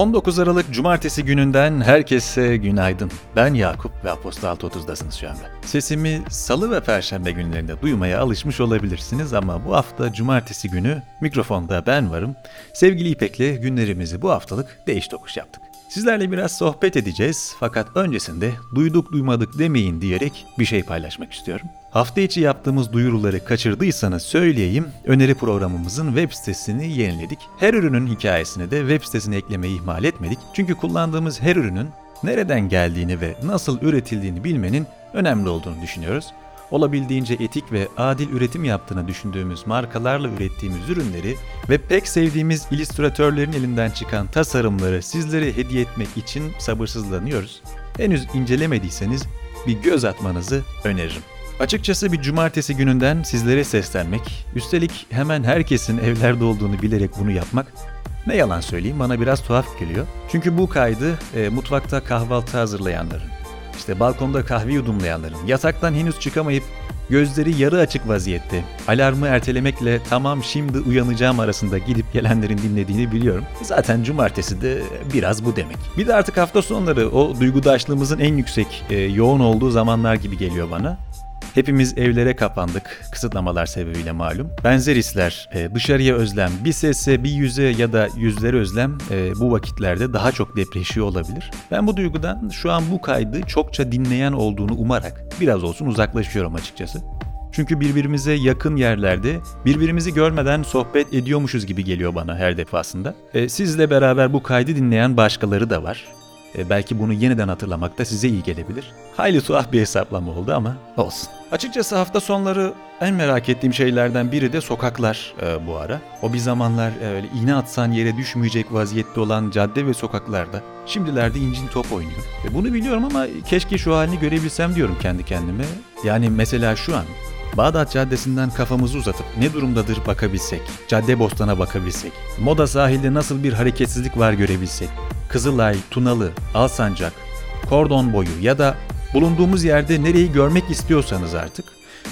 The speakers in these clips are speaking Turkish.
19 Aralık Cumartesi gününden herkese günaydın. Ben Yakup ve Apostol 6.30'dasınız şu anda. Sesimi salı ve perşembe günlerinde duymaya alışmış olabilirsiniz ama bu hafta Cumartesi günü mikrofonda ben varım. Sevgili İpek'le günlerimizi bu haftalık değiş tokuş yaptık. Sizlerle biraz sohbet edeceğiz fakat öncesinde duyduk duymadık demeyin diyerek bir şey paylaşmak istiyorum. Hafta içi yaptığımız duyuruları kaçırdıysanız söyleyeyim. Öneri programımızın web sitesini yeniledik. Her ürünün hikayesini de web sitesine eklemeyi ihmal etmedik. Çünkü kullandığımız her ürünün nereden geldiğini ve nasıl üretildiğini bilmenin önemli olduğunu düşünüyoruz olabildiğince etik ve adil üretim yaptığını düşündüğümüz markalarla ürettiğimiz ürünleri ve pek sevdiğimiz illüstratörlerin elinden çıkan tasarımları sizlere hediye etmek için sabırsızlanıyoruz. Henüz incelemediyseniz bir göz atmanızı öneririm. Açıkçası bir cumartesi gününden sizlere seslenmek, üstelik hemen herkesin evlerde olduğunu bilerek bunu yapmak ne yalan söyleyeyim bana biraz tuhaf geliyor. Çünkü bu kaydı e, mutfakta kahvaltı hazırlayanların, işte balkonda kahve yudumlayanların, yataktan henüz çıkamayıp gözleri yarı açık vaziyette, alarmı ertelemekle tamam şimdi uyanacağım arasında gidip gelenlerin dinlediğini biliyorum. Zaten cumartesi de biraz bu demek. Bir de artık hafta sonları o duygudaşlığımızın en yüksek, e, yoğun olduğu zamanlar gibi geliyor bana. Hepimiz evlere kapandık kısıtlamalar sebebiyle malum. Benzer hisler, e, dışarıya özlem, bir sese, bir yüze ya da yüzlere özlem e, bu vakitlerde daha çok depreşiyor olabilir. Ben bu duygudan şu an bu kaydı çokça dinleyen olduğunu umarak biraz olsun uzaklaşıyorum açıkçası. Çünkü birbirimize yakın yerlerde birbirimizi görmeden sohbet ediyormuşuz gibi geliyor bana her defasında. E, sizle beraber bu kaydı dinleyen başkaları da var. E, belki bunu yeniden hatırlamak da size iyi gelebilir. Hayli tuhaf bir hesaplama oldu ama olsun. Açıkçası hafta sonları en merak ettiğim şeylerden biri de sokaklar e, bu ara. O bir zamanlar e, öyle iğne atsan yere düşmeyecek vaziyette olan cadde ve sokaklarda şimdilerde incin top oynuyor. E, bunu biliyorum ama keşke şu halini görebilsem diyorum kendi kendime. Yani mesela şu an Bağdat Caddesi'nden kafamızı uzatıp ne durumdadır bakabilsek, Cadde Bostan'a bakabilsek, Moda sahilde nasıl bir hareketsizlik var görebilsek, Kızılay, Tunalı, Alsancak, Kordon boyu ya da bulunduğumuz yerde nereyi görmek istiyorsanız artık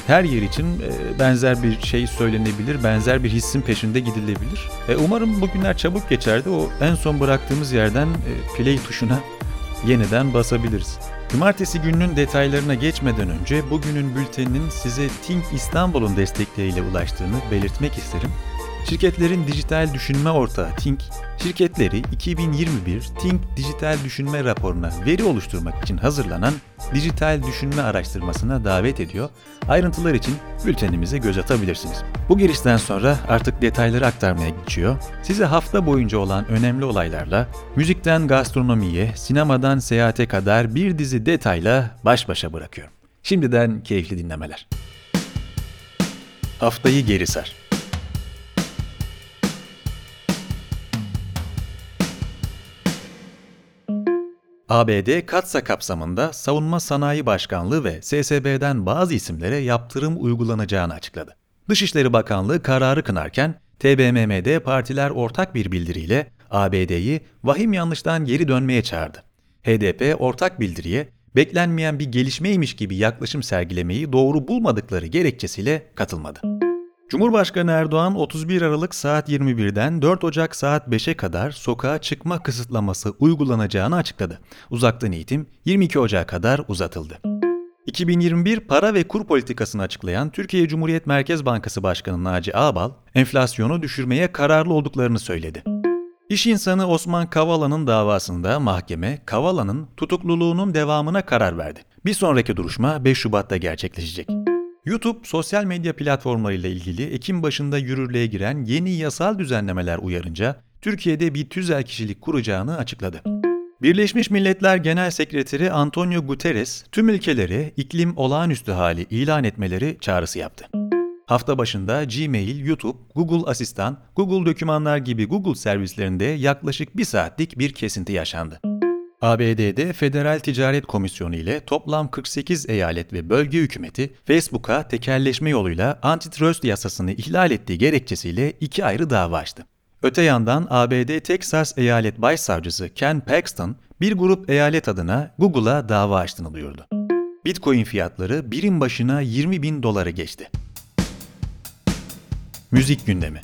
her yer için e, benzer bir şey söylenebilir, benzer bir hissin peşinde gidilebilir. E, umarım bugünler çabuk geçer de o en son bıraktığımız yerden e, play tuşuna yeniden basabiliriz. Cumartesi gününün detaylarına geçmeden önce bugünün bülteninin size Think İstanbul'un destekleriyle ulaştığını belirtmek isterim. Şirketlerin dijital düşünme ortağı Think, şirketleri 2021 Think Dijital Düşünme raporuna veri oluşturmak için hazırlanan dijital düşünme araştırmasına davet ediyor. Ayrıntılar için bültenimize göz atabilirsiniz. Bu girişten sonra artık detayları aktarmaya geçiyor. Size hafta boyunca olan önemli olaylarla, müzikten gastronomiye, sinemadan seyahate kadar bir dizi detayla baş başa bırakıyorum. Şimdiden keyifli dinlemeler. Haftayı geri sar. ABD Katsa kapsamında Savunma Sanayi Başkanlığı ve SSB'den bazı isimlere yaptırım uygulanacağını açıkladı. Dışişleri Bakanlığı kararı kınarken TBMM'de partiler ortak bir bildiriyle ABD'yi vahim yanlıştan geri dönmeye çağırdı. HDP ortak bildiriye beklenmeyen bir gelişmeymiş gibi yaklaşım sergilemeyi doğru bulmadıkları gerekçesiyle katılmadı. Cumhurbaşkanı Erdoğan 31 Aralık saat 21'den 4 Ocak saat 5'e kadar sokağa çıkma kısıtlaması uygulanacağını açıkladı. Uzaktan eğitim 22 Ocak'a kadar uzatıldı. 2021 para ve kur politikasını açıklayan Türkiye Cumhuriyet Merkez Bankası Başkanı Naci Ağbal, enflasyonu düşürmeye kararlı olduklarını söyledi. İş insanı Osman Kavala'nın davasında mahkeme, Kavala'nın tutukluluğunun devamına karar verdi. Bir sonraki duruşma 5 Şubat'ta gerçekleşecek. YouTube sosyal medya platformlarıyla ilgili Ekim başında yürürlüğe giren yeni yasal düzenlemeler uyarınca Türkiye'de bir tüzel kişilik kuracağını açıkladı. Birleşmiş Milletler Genel Sekreteri Antonio Guterres tüm ülkelere iklim olağanüstü hali ilan etmeleri çağrısı yaptı. Hafta başında Gmail, YouTube, Google Asistan, Google Dokümanlar gibi Google servislerinde yaklaşık bir saatlik bir kesinti yaşandı. ABD'de Federal Ticaret Komisyonu ile toplam 48 eyalet ve bölge hükümeti Facebook'a tekerleşme yoluyla antitrust yasasını ihlal ettiği gerekçesiyle iki ayrı dava açtı. Öte yandan ABD Texas Eyalet Başsavcısı Ken Paxton bir grup eyalet adına Google'a dava açtığını duyurdu. Bitcoin fiyatları birim başına 20 bin doları geçti. Müzik gündemi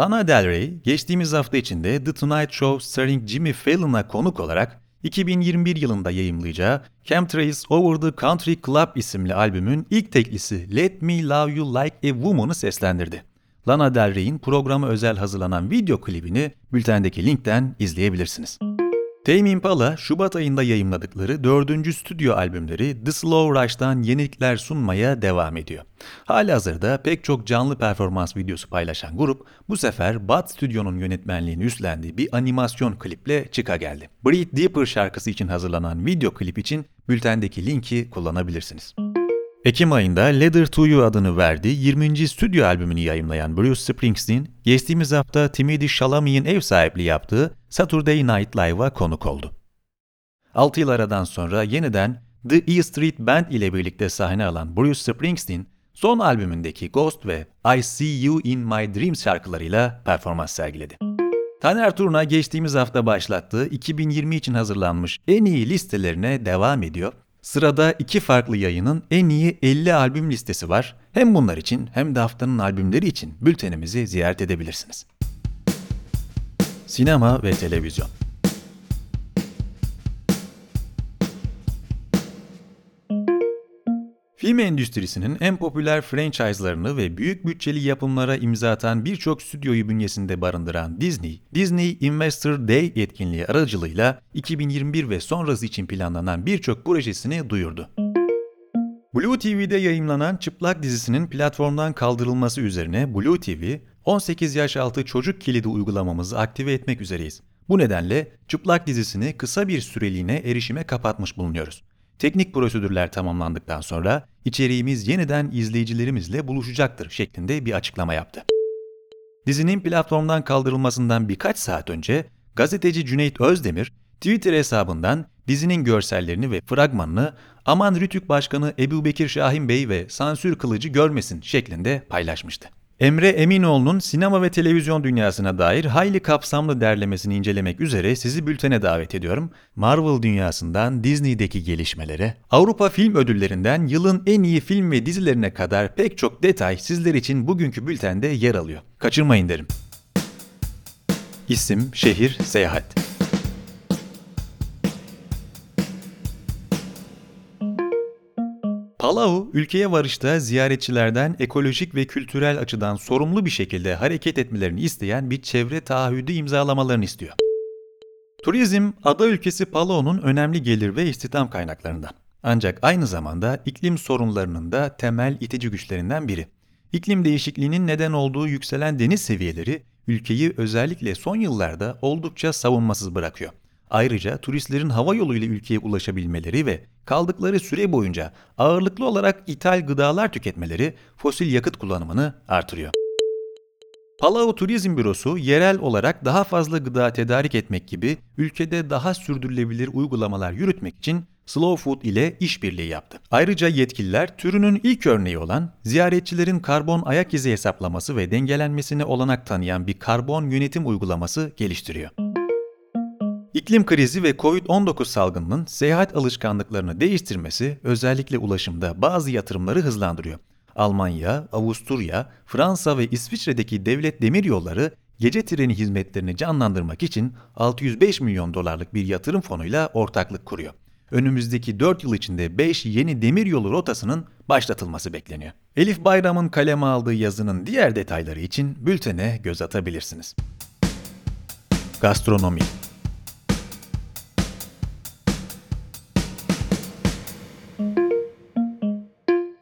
Lana Del Rey, geçtiğimiz hafta içinde The Tonight Show starring Jimmy Fallon'a konuk olarak 2021 yılında yayımlayacağı Chemtrails Over the Country Club isimli albümün ilk teklisi Let Me Love You Like a Woman'ı seslendirdi. Lana Del Rey'in programa özel hazırlanan video klibini bültendeki linkten izleyebilirsiniz. Tame Impala, Şubat ayında yayımladıkları dördüncü stüdyo albümleri The Slow Rush'tan yenilikler sunmaya devam ediyor. Halihazırda pek çok canlı performans videosu paylaşan grup, bu sefer Bat Stüdyo'nun yönetmenliğini üstlendiği bir animasyon kliple çıka geldi. Breathe Deeper şarkısı için hazırlanan video klip için bültendeki linki kullanabilirsiniz. Ekim ayında Leather to You adını verdiği 20. stüdyo albümünü yayımlayan Bruce Springsteen, geçtiğimiz hafta Timothy Chalamet'in ev sahipliği yaptığı Saturday Night Live'a konuk oldu. 6 yıl aradan sonra yeniden The E Street Band ile birlikte sahne alan Bruce Springsteen, son albümündeki Ghost ve I See You In My Dreams şarkılarıyla performans sergiledi. Taner Turna geçtiğimiz hafta başlattığı 2020 için hazırlanmış en iyi listelerine devam ediyor Sırada iki farklı yayının en iyi 50 albüm listesi var. Hem bunlar için hem de haftanın albümleri için bültenimizi ziyaret edebilirsiniz. Sinema ve televizyon Film endüstrisinin en popüler franchise'larını ve büyük bütçeli yapımlara imza atan birçok stüdyoyu bünyesinde barındıran Disney, Disney Investor Day etkinliği aracılığıyla 2021 ve sonrası için planlanan birçok projesini duyurdu. Blue TV'de yayınlanan Çıplak dizisinin platformdan kaldırılması üzerine Blue TV, 18 yaş altı çocuk kilidi uygulamamızı aktive etmek üzereyiz. Bu nedenle Çıplak dizisini kısa bir süreliğine erişime kapatmış bulunuyoruz. Teknik prosedürler tamamlandıktan sonra içeriğimiz yeniden izleyicilerimizle buluşacaktır şeklinde bir açıklama yaptı. Dizinin platformdan kaldırılmasından birkaç saat önce gazeteci Cüneyt Özdemir Twitter hesabından dizinin görsellerini ve fragmanını Aman Rütük Başkanı Ebu Bekir Şahin Bey ve sansür kılıcı görmesin şeklinde paylaşmıştı. Emre Eminoğlu'nun sinema ve televizyon dünyasına dair hayli kapsamlı derlemesini incelemek üzere sizi bültene davet ediyorum. Marvel dünyasından Disney'deki gelişmelere, Avrupa Film Ödüllerinden yılın en iyi film ve dizilerine kadar pek çok detay sizler için bugünkü bültende yer alıyor. Kaçırmayın derim. İsim, şehir, seyahat. Palau, ülkeye varışta ziyaretçilerden ekolojik ve kültürel açıdan sorumlu bir şekilde hareket etmelerini isteyen bir çevre taahhüdü imzalamalarını istiyor. Turizm, ada ülkesi Palau'nun önemli gelir ve istihdam kaynaklarından. Ancak aynı zamanda iklim sorunlarının da temel itici güçlerinden biri. İklim değişikliğinin neden olduğu yükselen deniz seviyeleri ülkeyi özellikle son yıllarda oldukça savunmasız bırakıyor. Ayrıca turistlerin hava yoluyla ülkeye ulaşabilmeleri ve kaldıkları süre boyunca ağırlıklı olarak ithal gıdalar tüketmeleri fosil yakıt kullanımını artırıyor. Palau Turizm Bürosu yerel olarak daha fazla gıda tedarik etmek gibi ülkede daha sürdürülebilir uygulamalar yürütmek için Slow Food ile işbirliği yaptı. Ayrıca yetkililer türünün ilk örneği olan ziyaretçilerin karbon ayak izi hesaplaması ve dengelenmesine olanak tanıyan bir karbon yönetim uygulaması geliştiriyor. İklim krizi ve Covid-19 salgınının seyahat alışkanlıklarını değiştirmesi özellikle ulaşımda bazı yatırımları hızlandırıyor. Almanya, Avusturya, Fransa ve İsviçre'deki devlet demiryolları gece treni hizmetlerini canlandırmak için 605 milyon dolarlık bir yatırım fonuyla ortaklık kuruyor. Önümüzdeki 4 yıl içinde 5 yeni demiryolu rotasının başlatılması bekleniyor. Elif Bayram'ın kaleme aldığı yazının diğer detayları için bültene göz atabilirsiniz. Gastronomi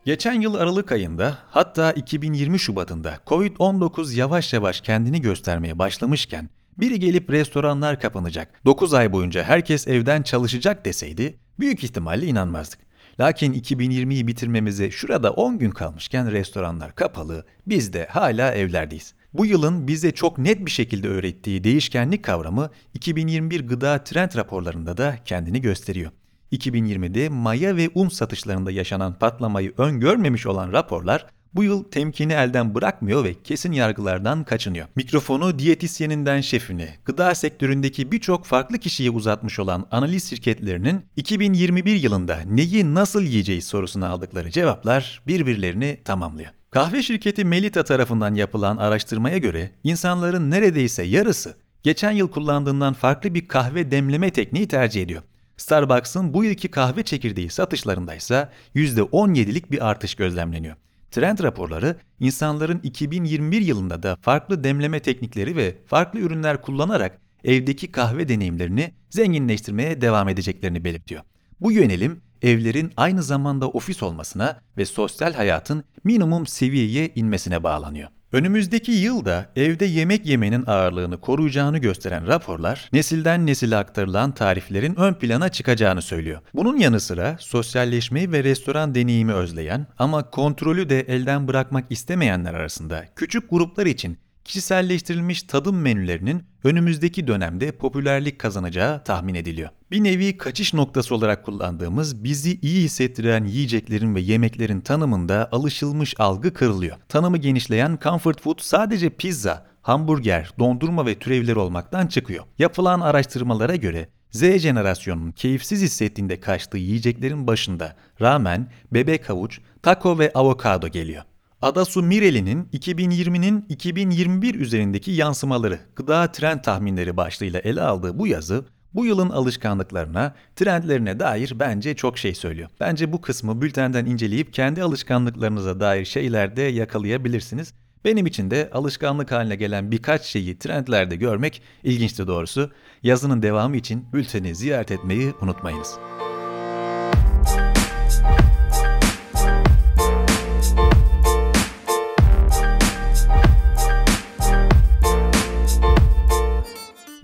Geçen yıl Aralık ayında hatta 2020 Şubat'ında Covid-19 yavaş yavaş kendini göstermeye başlamışken biri gelip restoranlar kapanacak, 9 ay boyunca herkes evden çalışacak deseydi büyük ihtimalle inanmazdık. Lakin 2020'yi bitirmemize şurada 10 gün kalmışken restoranlar kapalı, biz de hala evlerdeyiz. Bu yılın bize çok net bir şekilde öğrettiği değişkenlik kavramı 2021 gıda trend raporlarında da kendini gösteriyor. 2020'de maya ve un satışlarında yaşanan patlamayı öngörmemiş olan raporlar bu yıl temkini elden bırakmıyor ve kesin yargılardan kaçınıyor. Mikrofonu diyetisyeninden şefine, gıda sektöründeki birçok farklı kişiye uzatmış olan analiz şirketlerinin 2021 yılında neyi nasıl yiyeceğiz sorusuna aldıkları cevaplar birbirlerini tamamlıyor. Kahve şirketi Melita tarafından yapılan araştırmaya göre insanların neredeyse yarısı geçen yıl kullandığından farklı bir kahve demleme tekniği tercih ediyor. Starbucks'ın bu yılki kahve çekirdeği satışlarında ise %17'lik bir artış gözlemleniyor. Trend raporları insanların 2021 yılında da farklı demleme teknikleri ve farklı ürünler kullanarak evdeki kahve deneyimlerini zenginleştirmeye devam edeceklerini belirtiyor. Bu yönelim evlerin aynı zamanda ofis olmasına ve sosyal hayatın minimum seviyeye inmesine bağlanıyor. Önümüzdeki yılda evde yemek yemenin ağırlığını koruyacağını gösteren raporlar, nesilden nesile aktarılan tariflerin ön plana çıkacağını söylüyor. Bunun yanı sıra sosyalleşmeyi ve restoran deneyimi özleyen ama kontrolü de elden bırakmak istemeyenler arasında küçük gruplar için kişiselleştirilmiş tadım menülerinin önümüzdeki dönemde popülerlik kazanacağı tahmin ediliyor. Bir nevi kaçış noktası olarak kullandığımız bizi iyi hissettiren yiyeceklerin ve yemeklerin tanımında alışılmış algı kırılıyor. Tanımı genişleyen comfort food sadece pizza, hamburger, dondurma ve türevleri olmaktan çıkıyor. Yapılan araştırmalara göre Z jenerasyonunun keyifsiz hissettiğinde kaçtığı yiyeceklerin başında ramen, bebek havuç, taco ve avokado geliyor. Adasu Mireli'nin 2020'nin 2021 üzerindeki yansımaları gıda trend tahminleri başlığıyla ele aldığı bu yazı bu yılın alışkanlıklarına, trendlerine dair bence çok şey söylüyor. Bence bu kısmı bültenden inceleyip kendi alışkanlıklarınıza dair şeyler de yakalayabilirsiniz. Benim için de alışkanlık haline gelen birkaç şeyi trendlerde görmek ilginçti doğrusu. Yazının devamı için bülteni ziyaret etmeyi unutmayınız.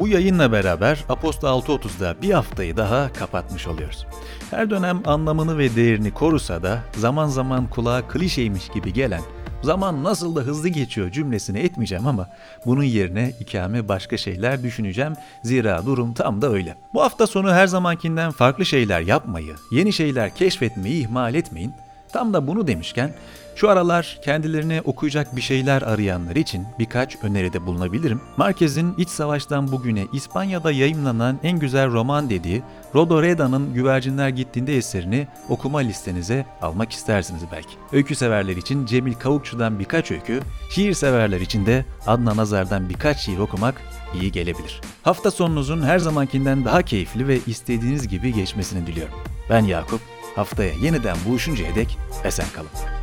Bu yayınla beraber Aposta 6.30'da bir haftayı daha kapatmış oluyoruz. Her dönem anlamını ve değerini korusa da zaman zaman kulağa klişeymiş gibi gelen zaman nasıl da hızlı geçiyor cümlesini etmeyeceğim ama bunun yerine ikame başka şeyler düşüneceğim. Zira durum tam da öyle. Bu hafta sonu her zamankinden farklı şeyler yapmayı, yeni şeyler keşfetmeyi ihmal etmeyin. Tam da bunu demişken şu aralar kendilerine okuyacak bir şeyler arayanlar için birkaç öneride bulunabilirim. Marquez'in İç Savaş'tan Bugüne İspanya'da yayımlanan en güzel roman dediği Rodoreda'nın Güvercinler Gittiğinde eserini okuma listenize almak istersiniz belki. Öykü severler için Cemil Kavukçu'dan birkaç öykü, şiir severler için de Adnan Azar'dan birkaç şiir okumak iyi gelebilir. Hafta sonunuzun her zamankinden daha keyifli ve istediğiniz gibi geçmesini diliyorum. Ben Yakup, haftaya yeniden buluşuncaya dek esen kalın.